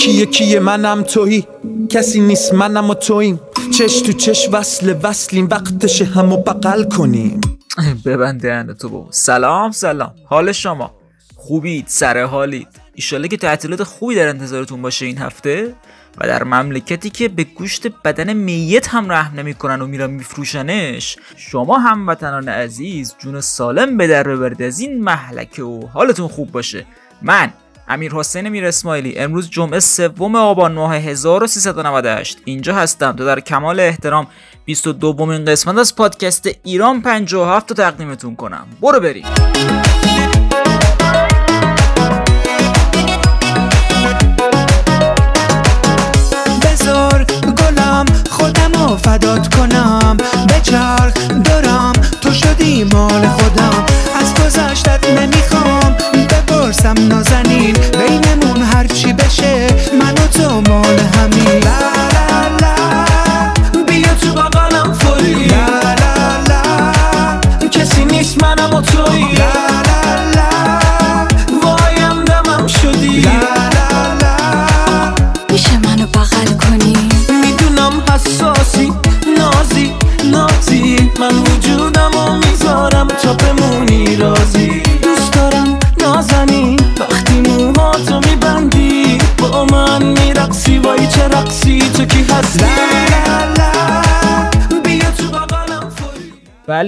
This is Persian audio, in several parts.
یکی یکی منم تویی. کسی نیست منم و توییم. چش تو چش وصل وصلیم. وقتش همو بغل کنیم. ببند تو با سلام سلام. حال شما؟ خوبید؟ سر حالید؟ ایشالله که تعطیلات خوبی در انتظارتون باشه این هفته. و در مملکتی که به گوشت بدن میت هم رحم نمی‌کنن و میرن میفروشنش. شما هموطنان عزیز جون سالم به در ببرید. از این محلکه و حالتون خوب باشه. من امیر حسین میر اسماعیلی امروز جمعه سوم آبان ماه 1398 اینجا هستم. تا در کمال احترام 22 دومین قسمت از پادکست ایران 57 رو تقدیمتون کنم. برو بریم. فدات کنم. دارم تو شدی مال خودم. از گذشتت نمی‌خوام بپرسم نازنین بینمون هرچی بشه من و تو مال همین.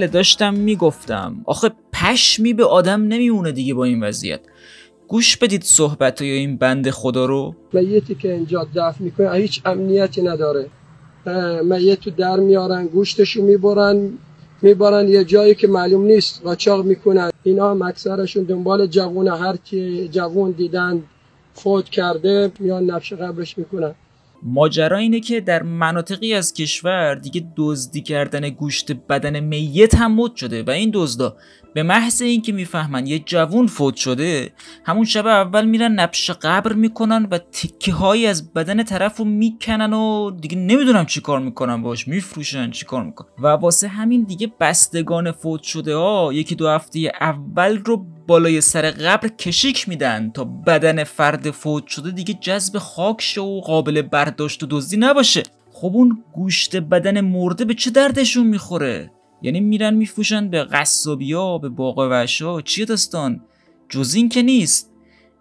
بله داشتم می‌گفتم. آخه پشمی به آدم نمیمونه دیگه با این وضعیت. گوش بدید صحبت های این بند خدا رو. میتی که اینجا دفن می‌کنن هیچ امنیتی نداره. میت در میارن گوشتشو می‌برن می‌برن یه جایی که معلوم نیست. قاچاق می‌کنن. اینا هم دنبال جوون هر کی جوون دیدن فوت کرده میان نقش قبرش می‌کنن. ماجرا اینه که در مناطقی از کشور دیگه دزدی کردن گوشت بدن میت هم مد شده و این دزدا به محض اینکه می‌فهمن یه جوون فوت شده همون شب اول میرن نبش قبر می‌کنن و تکه هایی از بدن طرف رو می‌کنن و دیگه نمی‌دونم چی کار می‌کنن باش میفروشن چی کار می‌کنن. و واسه همین دیگه بستگان فوت شده ها یکی دو هفته اول رو بالای سر قبر کشیک میدن تا بدن فرد فوت شده دیگه جذب خاک شه و قابل برداشت و دزدی نباشه. خب اون گوشت بدن مرده به چه دردشون می‌خوره؟ یعنی میرن میفروشن به قصابیا به باغ وحشا چیه داستان؟ جز این که نیست.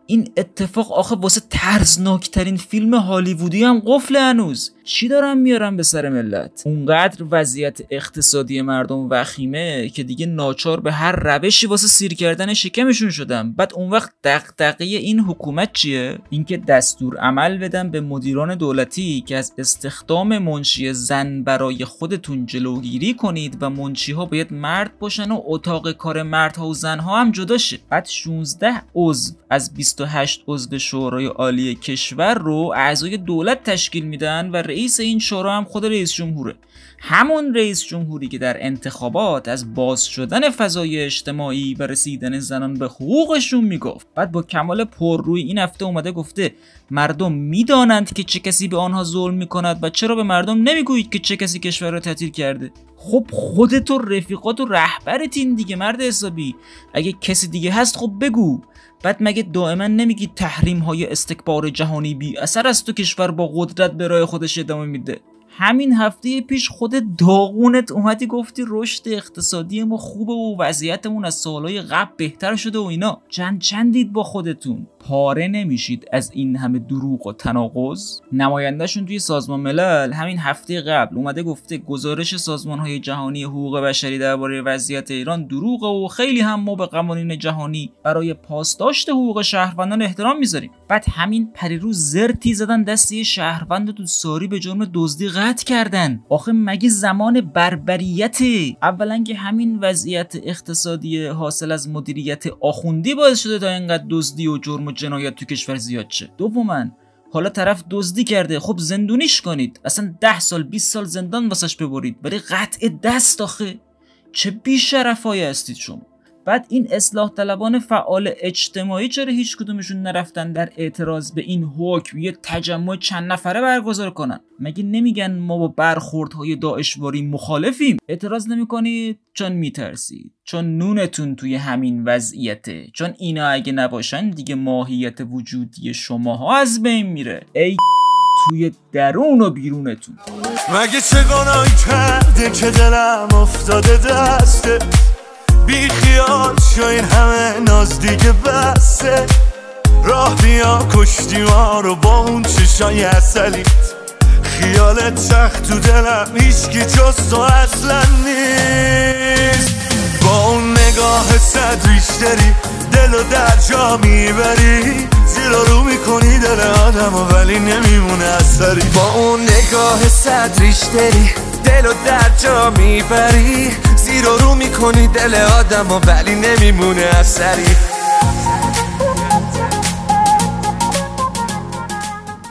این اتفاق آخه واسه ترسناکترین فیلم هالیوودی هم قفل هنوز. چی دارن میارن به سر ملت؟ اونقدر وضعیت اقتصادی مردم وخیمه که دیگه ناچار به هر روشی واسه سیر کردن شکمشون شدن بعد اون وقت دغدغه این حکومت چیه؟ اینکه دستور عمل بدن به مدیران دولتی که از استخدام منشی زن برای خودتون جلوگیری کنید و منشی ها باید مرد باشن و اتاق کار مردها و زنها هم جدا شه. بعد 16 عضو از 28 عضو شورای عالی کشور رو اعضای دولت تشکیل میدن و رئیس این شورا هم خود رئیس جمهوره. همون رئیس جمهوری که در انتخابات از باز شدن فضای اجتماعی و رسیدن زنان به حقوقشون می‌گفت. بعد با کمال پرروی این هفته اومده گفته مردم می‌دانند که چه کسی به آنها ظلم می‌کند و چرا به مردم نمی‌گویید که چه کسی کشور را تعطیل کرده. خب خودت و رفیقات و رهبرتین دیگه مرد حسابی. اگه کسی دیگه هست خب بگو. بعد مگه دائما نمیگی تحریم های استکبار جهانی بی اثر است تو کشور با قدرت به راه خودش ادامه میده؟ همین هفته پیش خود داغونت اومدی گفتی رشد اقتصادی ما خوبه و وضعیتمون از سالهای قبل بهتر شده و اینا. چند چندید با خودتون. پاره نمیشید از این همه دروغ و تناقض. نمایندهشون توی سازمان ملل همین هفته قبل اومده گفته گزارش سازمان های جهانی حقوق بشری درباره وضعیت ایران دروغه و خیلی هم ما به قوانین جهانی برای پاسداشت حقوق شهروندان احترام می‌ذاریم. بعد همین پریروز زرتی زدن دست یه شهروند تو ساری به جرم دزدی قطع کردن. آخه مگه زمان بربریت اولا که همین وضعیت اقتصادی حاصل از مدیریت آخوندی باعث شده تا اینقدر دزدی و جرم و جنایت تو کشور زیاد شه. دوما حالا طرف دزدی کرده. خب زندونیش کنید. اصلا ده سال 20 سال زندان واسش ببرید. ولی قطع دست آخه. چه بیشرفایی هستید شما؟ بعد این اصلاح طلبان فعال اجتماعی چرا هیچ کدومشون نرفتن در اعتراض به این حکم؟ یه تجمع چند نفره برگزار کنن. مگه نمیگن ما با برخوردهای داعشواری مخالفیم؟ اعتراض نمی‌کنید؟ چون میترسید. چون نونتون توی همین وضعیته. چون اینا اگه نباشن دیگه ماهیت وجودی شماها از بین میره. ای توی درون و بیرونتون. مگه چه گناهی کرده که دلم افتاده دسته؟ بی خیال شو این همه ناز دیگه بسته راه بیا کشتی ما رو با اون چشای اصلیت. خیالت سخت تو دلم هیچکی جز تو اصلا نیست. با اون نگاه صد ریشتری دل و در جا می‌بری. زیرا رو می‌کنی دل آدم ولی نمیمونه اثری. با اون نگاه صد ریشتری دل و در جا می‌بری. زیرا رو می‌کنی دل آدم ولی نمیمونه اثری.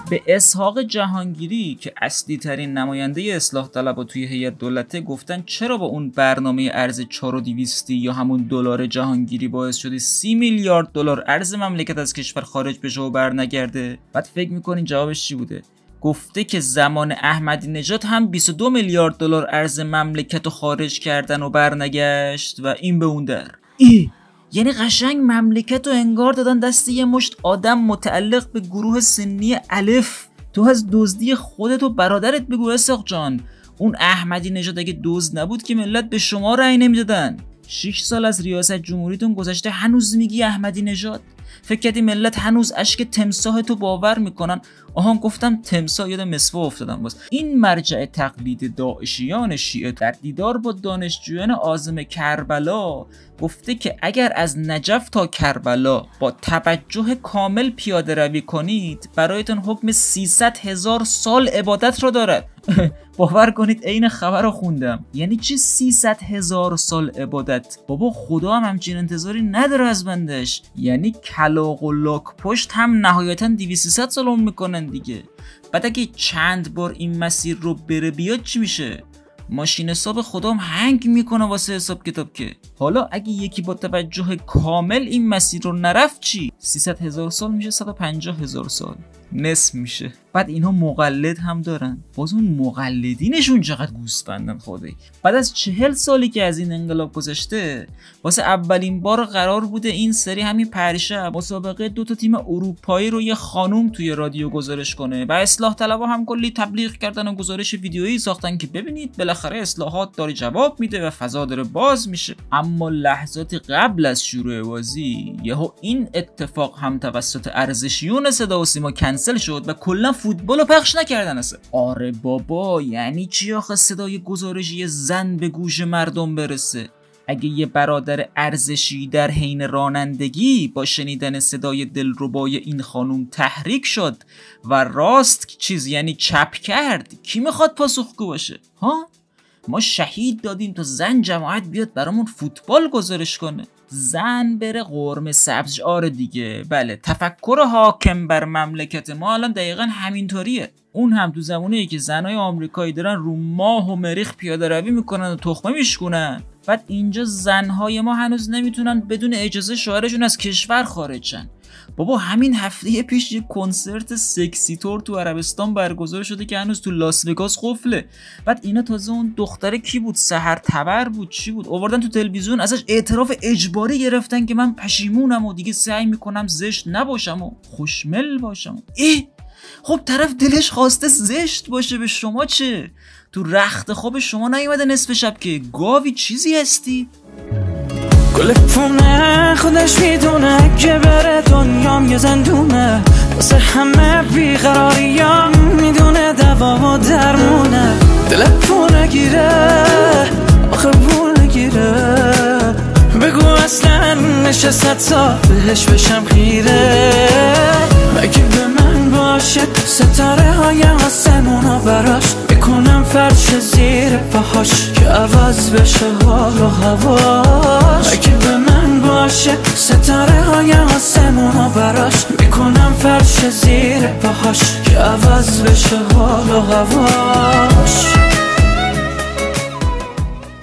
به اسحاق جهانگیری که اصلی ترین نماینده اصلاح طلب و توی هیئت دولته گفتن چرا با اون برنامه ارز 4200 یا همون دلار جهانگیری باعث شده 30 میلیارد دلار ارز مملکت از کشور خارج بشه و برنگرده؟ بعد فکر می‌کنین جوابش چی بوده؟ گفته که زمان احمدی نژاد هم 22 میلیارد دلار ارز مملکت رو خارج کردن و برنگشت و این به اون در. ای. یعنی قشنگ مملکت رو انگار دادن دست یه مشت آدم متعلق به گروه سنی الف. تو از دزدی خودت و برادرت بگو اساق جان. اون احمدی نژاد اگه دزد نبود که ملت به شما رأی نمی‌دادن. 6 سال از ریاست جمهوریتون گذشته هنوز میگی احمدی نژاد؟ فکر کردی ملت هنوز اشک تمساه تو باور می‌کنن؟ آهان گفتم تمساه یاد مسوا افتادم باز. این مرجع تقلید داعشیان شیعه در دیدار با دانشجویان آزم کربلا گفته که اگر از نجف تا کربلا با توجه کامل پیاده روی کنید برایتون حکم 300 هزار سال عبادت را دارد. باور کنید عین خبر رو خوندم. یعنی چی 300 هزار سال عبادت؟ بابا خدا هم همچین انتظاری نداره از بندش. یعنی کلاق و لاک پشت هم نهایتا 200 سال عمر می‌کنن دیگه. بعد اگه چند بار این مسیر رو بره بیاد چی میشه؟ ماشین حساب خودم هنگ می‌کنه واسه حساب کتاب که. حالا اگه یکی با توجه کامل این مسیر رو نرفت چی؟ 300 هزار سال میشه 150 هزار سال. نصف میشه. بعد اینها مقلد هم دارن. باز اون مقلدینشون چقدر گوسفندن خدایی. بعد از چهل سالی که از این انقلاب گذشته واسه اولین بار قرار بوده این سری همین پریشب مسابقه دو تا تیم اروپایی رو یه خانوم توی رادیو گزارش کنه و اصلاح طلبها هم کلی تبلیغ کردن و گزارش ویدیویی ساختن که ببینید بالاخره اصلاحات داره جواب میده و فضا داره باز میشه. اما لحظات قبل از شروع بازی یهو این اتفاق هم توسط ارزشیون صدا و سیما شد و کلا فوتبال رو پخش نکردن اصلا. آره بابا یعنی چی آخه صدای گزارشی زن به گوش مردم برسه؟ اگه یه برادر ارزشی در حین رانندگی با شنیدن صدای دلربای این خانوم تحریک شد و راست چیز یعنی چپ کرد کی می‌خواد پاسخگو باشه؟ ها؟ ما شهید دادیم تا زن جماعت بیاد برامون فوتبال گزارش کنه. زن بره قرم سبز. آره دیگه. بله. تفکر حاکم بر مملکت ما الان دقیقا همینطوریه. اون هم تو زمانه که زنای آمریکایی دارن رو ماه و مریخ پیاده روی می‌کنن و تخمه میشکنن بعد اینجا زنهای ما هنوز نمی‌تونن بدون اجازه شوهرشون از کشور خارج شن. بابا همین هفته پیش یه کنسرت سکسی تور تو عربستان برگزار شده که هنوز تو لاس وگاس قفله. بعد اینا تازه اون دختره کی بود؟ سحر تبر بود چی بود؟ آوردن تو تلویزیون ازش اعتراف اجباری گرفتن که من پشیمونم و دیگه سعی می‌کنم زشت نباشم و خوشمل باشم. ای خب طرف دلش خواسته زشت باشه به شما چه؟ تو رخت خواب شما نیومده نصف شب که گاوی چیزی هستی؟ گل پونه خودش می‌دونه که بره دنیام یه زندونه. واسه همه بیقراریام می‌دونه دوا و درمونه. دل پونه گیره آخه پول گیره بگو اصلا نشست تا بهش بشم خیره. مگه به من باشه ستاره های آسمونا براش؟ می‌کنم فرش زیر پاهاش که عوض بشه حال و هواش. اگه به من باشه ستاره های آسمونا براش. می‌کنم فرش زیر پاهاش که عوض بشه حال و هواش.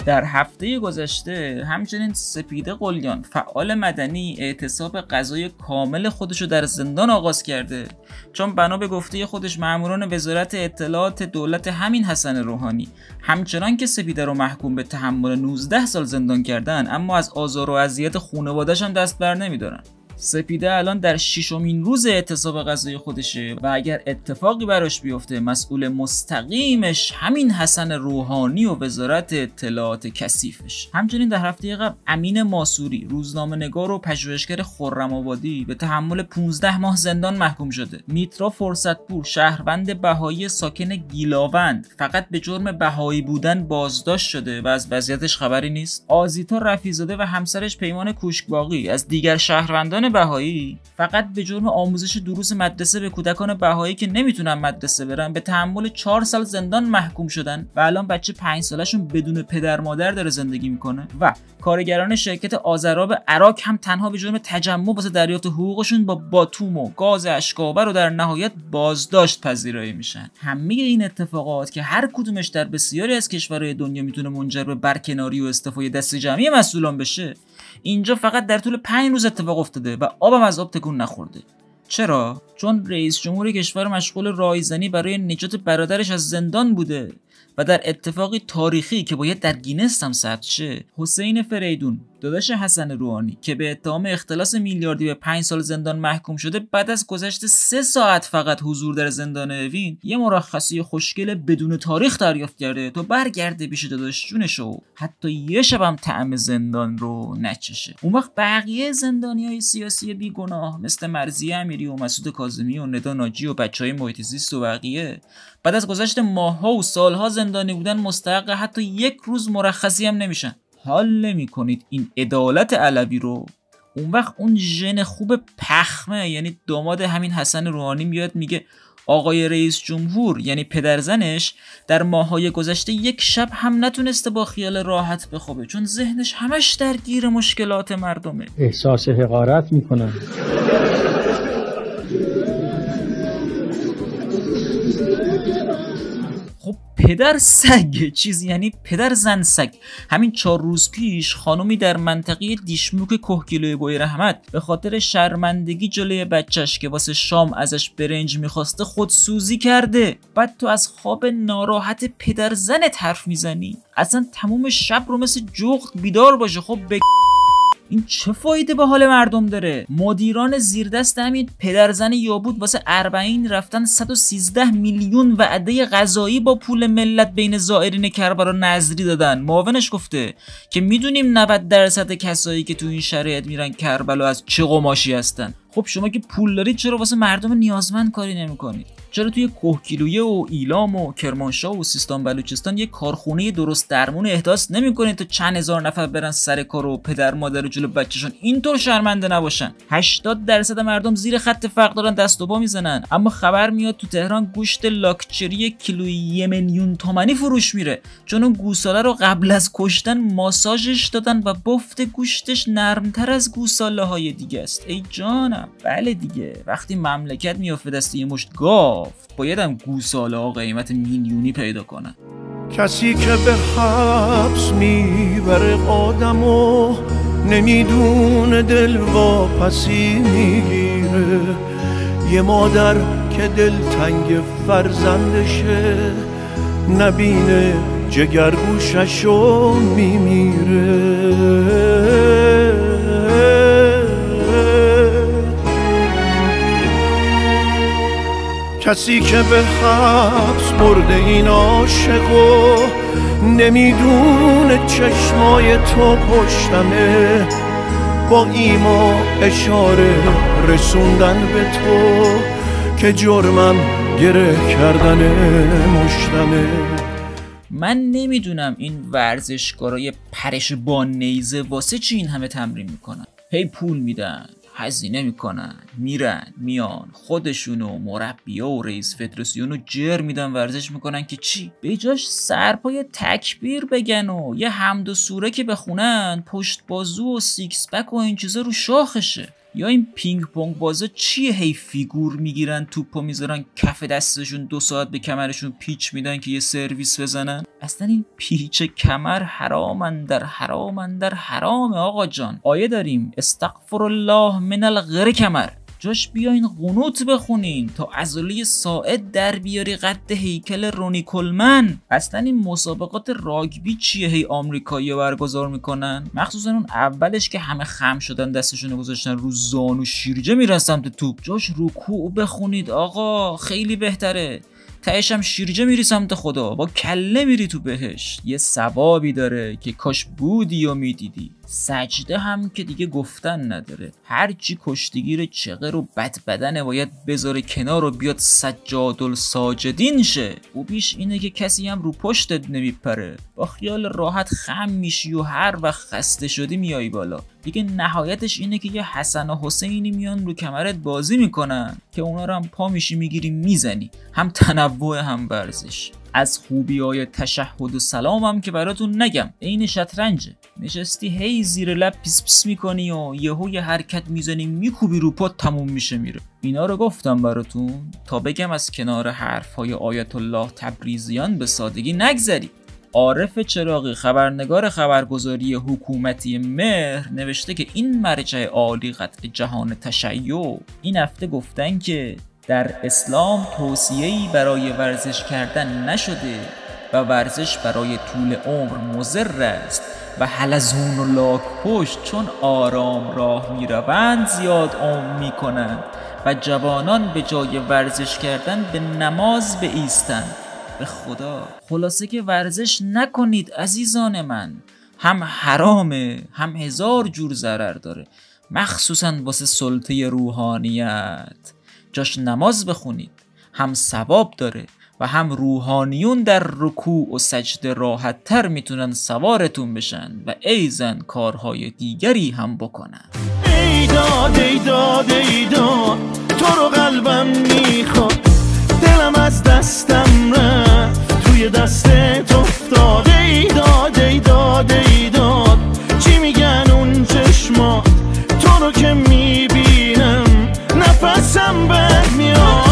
در هفته گذشته همچنین سپیده قلیان فعال مدنی اعتصاب غذای کامل خودشو در زندان آغاز کرده. چون بنا به گفته خودش ماموران وزارت اطلاعات دولت همین حسن روحانی همچنان که سپیده رو محکوم به تحمل 19 سال زندان کردن اما از آزار و اذیت خانواده‌اش هم دست بر نمیدارن. سپیده الان در ششمین روز اعتصاب غذای خودشه و اگر اتفاقی براش بیفته مسئول مستقیمش همین حسن روحانی و وزارت اطلاعات کثیفش. همچنین در هفته قبل امین ماسوری روزنامه نگار و پژوهشگر خرم آبادی به تحمل 15 ماه زندان محکوم شده. میترا فرصتپور شهروند بهایی ساکن گیلاوند فقط به جرم بهایی بودن بازداشت شده و از وضعیتش خبری نیست. آزیتا رفیزاده و همسرش پیمان کوشکباقی از دیگر شهروندان بهایی فقط به جرم آموزش دروس مدرسه به کودکان بهایی که نمی‌تونن مدرسه برن به تحمل 4 سال زندان محکوم شدن و الان بچه 5 سالشون بدون پدر مادر داره زندگی می‌کنه و کارگران شرکت آزراب عراق هم تنها به جرم تجمع واسه دریافت حقوقشون با باتوم و گاز اشکاور و در نهایت بازداشت پذیرایی میشن. همه این اتفاقات که هر کدومش در بسیاری از کشورهای دنیا می‌تونه منجر به برکناری و استعفای دست جمعی مسئولان بشه اینجا فقط در طول پنج روز اتفاق افتاده. و آبم از آب تکون نخورده. چرا؟ چون رئیس جمهور کشور مشغول رایزنی برای نجات برادرش از زندان بوده و در اتفاقی تاریخی که باید در گینس هم ثبت شه حسین فریدون داداش حسن روحانی که به اتهام اختلاس میلیاردی به 5 سال زندان محکوم شده بعد از گذشت سه ساعت فقط حضور در زندان اوین یه مرخصی خوشگل بدون تاریخ دریافت کرده تا برگرده پیش داداش جونش و حتی یه شبم طعم زندان رو نچشه. اون وقت بقیه زندانی های سیاسی بیگناه مثل مرضیه امیری و مسعود کاظمی و ندا ناجی و بچه های محیط و بقیه. بعد از گذشت ماهها و سالها زندانی بودن مستحق حتی یک روز مرخصی هم نمیشن. حال نمی کنید این عدالت علوی رو. اون وقت اون ژن خوب پخمه یعنی داماد همین حسن روحانی میاد میگه آقای رئیس جمهور یعنی پدرزنش در ماهای گذشته یک شب هم نتونسته با خیال راحت بخوابه چون ذهنش همش درگیر مشکلات مردمه. احساس حقارت می‌کنم. پدر سگ چیزی یعنی پدر زن سگ. همین چهار روز پیش خانومی در منطقه دیشموک کوهگیلوی بوی رحمت به خاطر شرمندگی جلوی بچهش که واسه شام ازش برنج می‌خواسته خود سوزی کرده. بعد تو از خواب ناراحت پدر زنت حرف می‌زنی؟ اصلا تموم شب رو مثل جغد بیدار باشه. خب به این چه فایده به حال مردم داره؟ مدیران زیردست همین پدرزن یابود واسه اربعین رفتن 113 میلیون وعده غذایی با پول ملت بین زائرین کربلا نظری دادن. معاونش گفته که می‌دونیم 90 درصد کسایی که تو این شرایط میرن کربلا از چه قماشی هستن. خب شما که پول دارید چرا واسه مردم نیازمند کاری نمی‌کنید؟ چرا توی کوهگیلویه و ایلام و کرمانشاه و سیستان بلوچستان یه کارخونه درست درمون احداث نمی‌کنید تا چند هزار نفر برن سر کار و پدر مادر جلو بچهشون؟ اینطور شرمنده نباشن. 80 درصد مردم زیر خط فقر دارن دست و با می‌زنن. اما خبر میاد تو تهران گوشت لاکچری کیلوی یه میلیون تومنی فروش میره. چون اون گوساله رو قبل از کشتن ماساژش دادن و بفت گوشتش نرمتر از گوساله های دیگه است. ای جانم بله دیگه. وقتی مملکت میافته دست یه مشت گاو بایدم گوساله قیمت میلیونی پیدا کنن. کسی که به حبس می‌بره آدم و نمی‌دونه دل واپسی می‌گیره. یه مادر که دل تنگ فرزندشه نبینه جگر گوششو میمیره. کسی که به حبس برده این عاشقو نمی‌دونه چشمای تو پشتمه با ایما اشاره رسوندن به تو که جرمم گره کردن مشتمه. من نمی‌دونم این ورزشکارای پرش با نیزه واسه چی این همه تمرین می‌کنن. هی پول میدن. هزینه می‌کنن میرن میان. خودشونو مربیا و رئیس فدراسیونو جر میدن ورزش می‌کنن که چی؟ به جاش سرپا یه تکبیر بگن و یه حمد و سوره که بخونن پشت بازو و six pack و این چیزا رو شاخشه. یا این پینگ پونگ بازا چیه هی فیگور می‌گیرن توپو می‌ذارن کف دستشون دو ساعت به کمرشون پیچ میدن که یه سرویس بزنن؟ اصلا این پیچ کمر حرامن در حرامن در حرام آقا جان. آیه داریم. استغفر الله من القر کمر. جاش بیاین قنوت بخونین تا عضله ساعد در بیاری قد هیکل رونی کلمن. اصلا این مسابقات راگبی چیه هی آمریکایی برگزار می‌کنن؟ مخصوصا اون اولش که همه خم شدن دستشون گذاشتن رو زانو شیرجه میرن سمت توپ. جاش رکوع بخونید آقا خیلی بهتره. تهش هم شیرجه میری سمت خدا با کله میری تو بهش. یه ثوابی داره که کاش بودی و می‌دیدی. سجده هم که دیگه گفتن نداره. هرچی کشتگیر چغر و بد بدنه باید بذاره کنار و بیاد سجاد الساجدین شه. بیش اینه که کسی هم رو پشتت نمیپره. با خیال راحت خم میشی و هر وقت خسته شدی میای بالا. دیگه نهایتش اینه که یه حسن و حسینی میان رو کمرت بازی می‌کنن که اونا رو هم پا میشی می‌گیری می‌زنی. هم تنوع هم ورزش. از خوبی های تشهد و سلامم که براتون نگم. عین شطرنجه. نشستی هی زیر لب پیس پیس می‌کنی و یهو یه حرکت می‌زنی میکوبی رو پات تموم میشه میره. اینا رو گفتم براتون تا بگم از کنار حرف های آیت الله تبریزیان به سادگی نگذری. عارف چراغی خبرنگار خبرگزاری حکومتی مهر نوشته که این مرجع عالی قدر جهان تشیع. این هفته گفتن که در اسلام توصیه‌ای برای ورزش کردن نشده. و ورزش برای طول عمر مضر است و حلزون و لاک پشت چون آرام راه می روند زیاد عمر می کنند و جوانان به جای ورزش کردن به نماز ایستند به خدا! خلاصه که ورزش نکنید عزیزان من. هم حرامه هم هزار جور ضرر داره. مخصوصا واسه سلطه روحانیت. جاش نماز بخونید. هم ثواب داره. و هم روحانیون در رکوع و سجده راحت تر می‌تونن سوارتون بشن و ایزن کارهای دیگری هم بکنن. ای داد ای داد ای داد تو رو قلبم می‌خواد. دلم از دستم رفت توی دستت افتاد. ای داد ای داد ای داد چی میگن اون چشمات؟ تو رو که می‌بینم نفسم بد میاد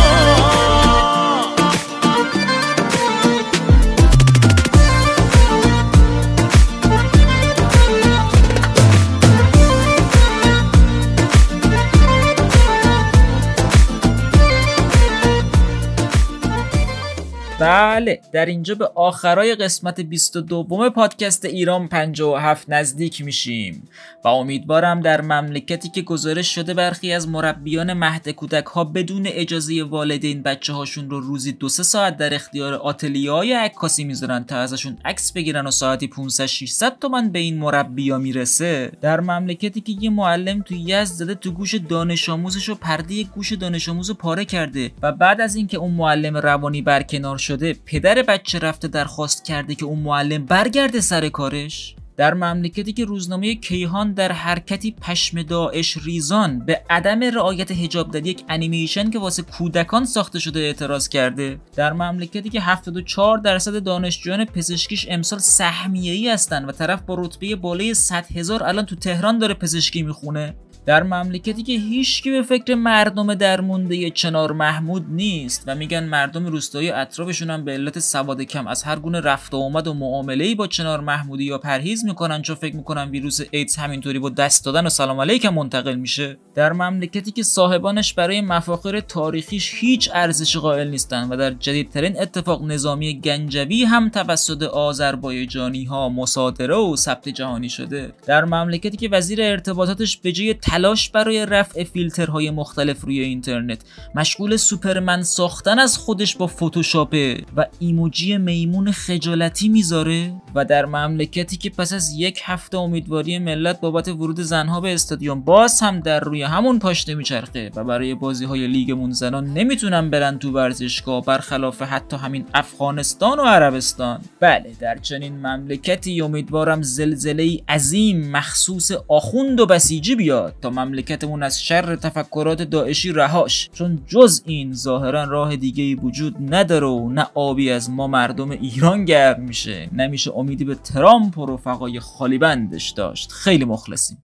tá? بله در اینجا به آخرای قسمت 22 پادکست ایران 57 نزدیک میشیم و امیدوارم در مملکتی که گزارش شده برخی از مربیان مهد کودک ها بدون اجازه والدین بچه هاشون رو روزی دو سه ساعت در اختیار آتلیه های عکاسی می‌ذارن تا ازشون عکس بگیرن و ساعتی 500 600 تومن به این مربیا می‌رسه. در مملکتی که یه معلم تو یزد زده تو گوش دانش آموزش و پرده گوش دانش آموز پاره کرده و بعد از اینکه اون معلم روانی برکنار شده پدر بچه رفته درخواست کرده که اون معلم برگرده سر کارش. در مملکتی که روزنامه کیهان در حرکتی پشم داعش ریزان به عدم رعایت هجاب در یک انیمیشن که واسه کودکان ساخته شده اعتراض کرده. در مملکتی که 74 درصد دانشجویان پزشکیش امسال سهمیه ای هستن و طرف با رتبه بالای 100 هزار الان تو تهران داره پزشکی می‌خونه. در مملکتی که هیچکی به فکر مردم درمونده چنار محمود نیست و میگن مردم روستایی اطرافشون هم به علت سواد کم از هر گونه رفت و آمد و معامله با چنار محمودی یا پرهیز می‌کنن چون فکر می‌کنن ویروس ایدز همینطوری با دست دادن و سلام علیکم منتقل میشه. در مملکتی که صاحبانش برای مفاخر تاریخیش هیچ ارزش قائل نیستن و در جدیدترین اتفاق نظامی گنجوی هم توسط آذربایجانی ها مصادره و ثبت جهانی شده. در مملکتی که وزیر ارتباطاتش به جای تلاش برای رفع فیلترهای مختلف روی اینترنت. مشغول سوپرمن ساختن از خودش با فتوشاپه. و ایموجی میمون خجالتی می‌ذاره. و در مملکتی که پس از یک هفته امیدواری ملت بابت ورود زنها به استادیوم باز هم در روی همون پاشنه میچرخه. و برای بازی های لیگمون زنان نمی‌تونن برن تو ورزشگاه برخلاف حتی همین افغانستان و عربستان. بله در چنین مملکتی امیدوارم زلزله عظیم مخصوص آخوند و بسیجی بیاد. مملکتمون از شر تفکرات داعشی رهاش. چون جز این ظاهرا راه دیگه ای وجود نداره و نه آبی از ما مردم ایران گرم میشه. نمیشه امیدی به ترامپ و رفقای خالی بندش داشت. خیلی مخلصیم.